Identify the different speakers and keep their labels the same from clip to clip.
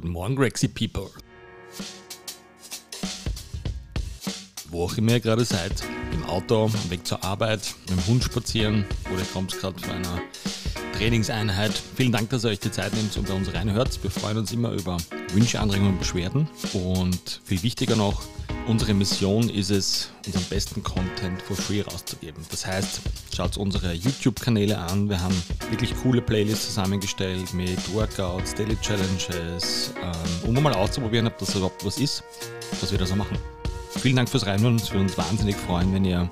Speaker 1: Guten Morgen, Grexy People. Wo auch immer ihr gerade seid, im Auto, Weg zur Arbeit, mit dem Hund spazieren oder kommt gerade von einer Trainingseinheit. Vielen Dank, dass ihr euch die Zeit nehmt und bei uns reinhört. Wir freuen uns immer über Wünsche, Anregungen und Beschwerden. Und viel wichtiger noch, Unsere Mission ist es, unseren besten Content for free rauszugeben. Das heißt, schaut unsere YouTube-Kanäle an. Wir haben wirklich coole Playlists zusammengestellt mit Workouts, Daily Challenges, ähm, um mal auszuprobieren, ob das überhaupt was ist, was wir da so machen. Vielen Dank fürs Reinhören. Es würde uns wahnsinnig freuen, wenn ihr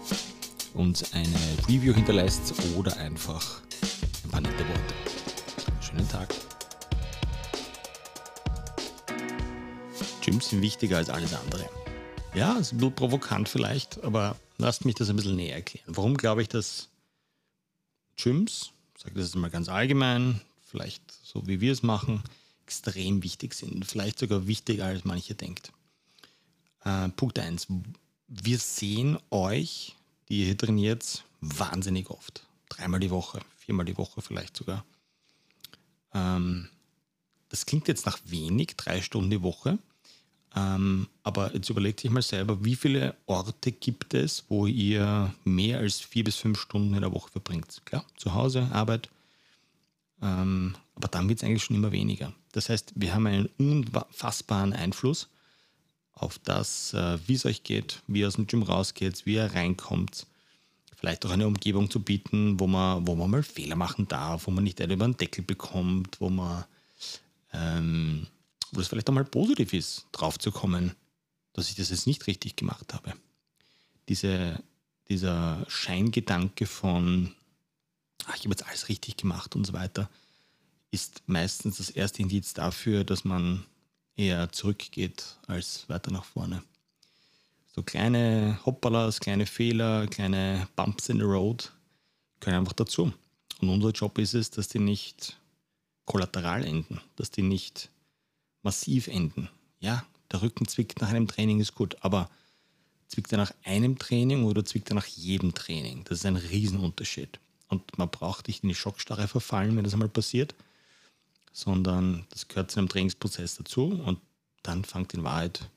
Speaker 1: uns eine Review hinterlässt oder einfach ein paar nette Worte. Schönen Tag. Gyms sind wichtiger als alles andere. Ja, ist ein bisschen provokant vielleicht, aber lasst mich das ein bisschen näher erklären. Warum glaube ich, dass Gyms, ich sage das jetzt mal ganz allgemein, vielleicht so wie wir es machen, extrem wichtig sind. Vielleicht sogar wichtiger, als manche denkt. Äh, Punkt 1. Wir sehen euch, die ihr hier trainiert, wahnsinnig oft. Dreimal die Woche, viermal die Woche vielleicht sogar. Ähm, das klingt jetzt nach wenig, drei Stunden die Woche. Ähm, aber jetzt überlegt sich mal selber, wie viele Orte gibt es, wo ihr mehr als vier bis fünf Stunden in der Woche verbringt? Klar, zu Hause, Arbeit. Ähm, aber dann wird es eigentlich schon immer weniger. Das heißt, wir haben einen unfassbaren Einfluss auf das, äh, wie es euch geht, wie ihr aus dem Gym rausgeht, wie ihr reinkommt. Vielleicht auch eine Umgebung zu bieten, wo man, wo man mal Fehler machen darf, wo man nicht über den Deckel bekommt, wo man ähm, wo es vielleicht einmal positiv ist, drauf zu kommen, dass ich das jetzt nicht richtig gemacht habe. Diese, dieser Scheingedanke von, ach, ich habe jetzt alles richtig gemacht und so weiter, ist meistens das erste Indiz dafür, dass man eher zurückgeht als weiter nach vorne. So kleine Hoppalas, kleine Fehler, kleine Bumps in the Road können einfach dazu. Und unser Job ist es, dass die nicht kollateral enden, dass die nicht massiv enden. Ja, der Rücken zwickt nach einem Training ist gut, aber zwickt er nach einem Training oder zwickt er nach jedem Training? Das ist ein Riesenunterschied. Und man braucht nicht in die Schockstarre verfallen, wenn das einmal passiert, sondern das gehört zu einem Trainingsprozess dazu und dann fängt in Wahrheit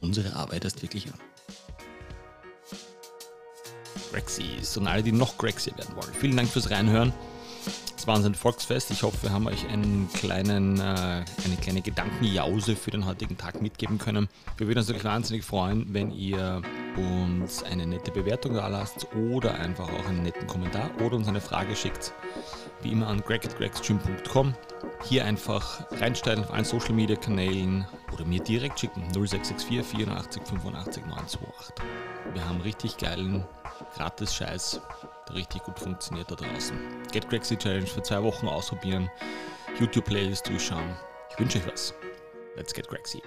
Speaker 1: unsere Arbeit erst wirklich an. Grexies und alle, die noch Grexy werden wollen. Vielen Dank fürs Reinhören. War ein Volksfest. Ich hoffe, wir haben euch einen kleinen, äh, eine kleine Gedankenjause für den heutigen Tag mitgeben können. Wir würden uns natürlich wahnsinnig freuen, wenn ihr uns eine nette Bewertung da lasst oder einfach auch einen netten Kommentar oder uns eine Frage schickt. Wie immer an greg.gregsgym.com. Hier einfach reinstellen auf allen Social Media Kanälen oder mir direkt schicken 0664 84 85 928. Wir haben richtig geilen Gratis-Scheiß der richtig gut funktioniert da draußen. Get Grexy Challenge für zwei Wochen ausprobieren, YouTube-Playlist durchschauen. Ich wünsche euch was. Let's get Grexy.